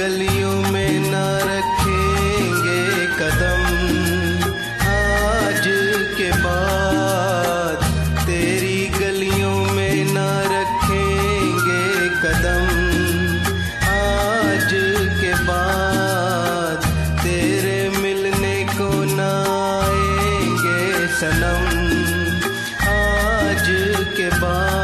गलियों में न रखेंगे कदम। आज के बाद तेरी गलियों में न रखेंगे कदम। आज के बाद तेरे मिलने को न आएँगे सनम। आज के बाद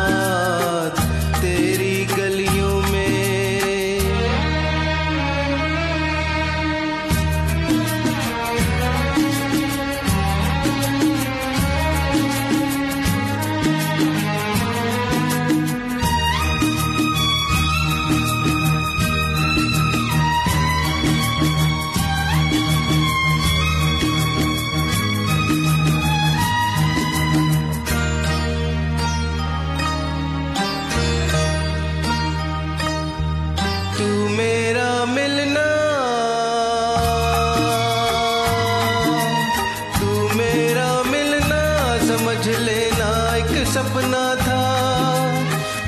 समझ लेना एक सपना था।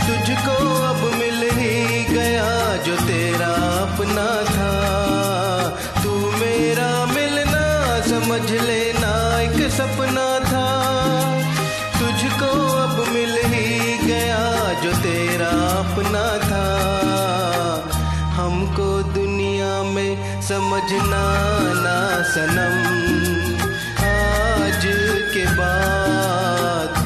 तुझको अब मिल ही गया जो तेरा अपना था। तू मेरा मिलना, समझ लेना एक सपना था। तुझको अब मिल ही गया जो तेरा अपना था। हमको दुनिया में समझना ना सनम। के बाद।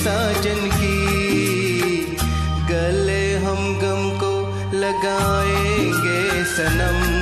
साजन की। गले हम गम को लगाएँगे सनम।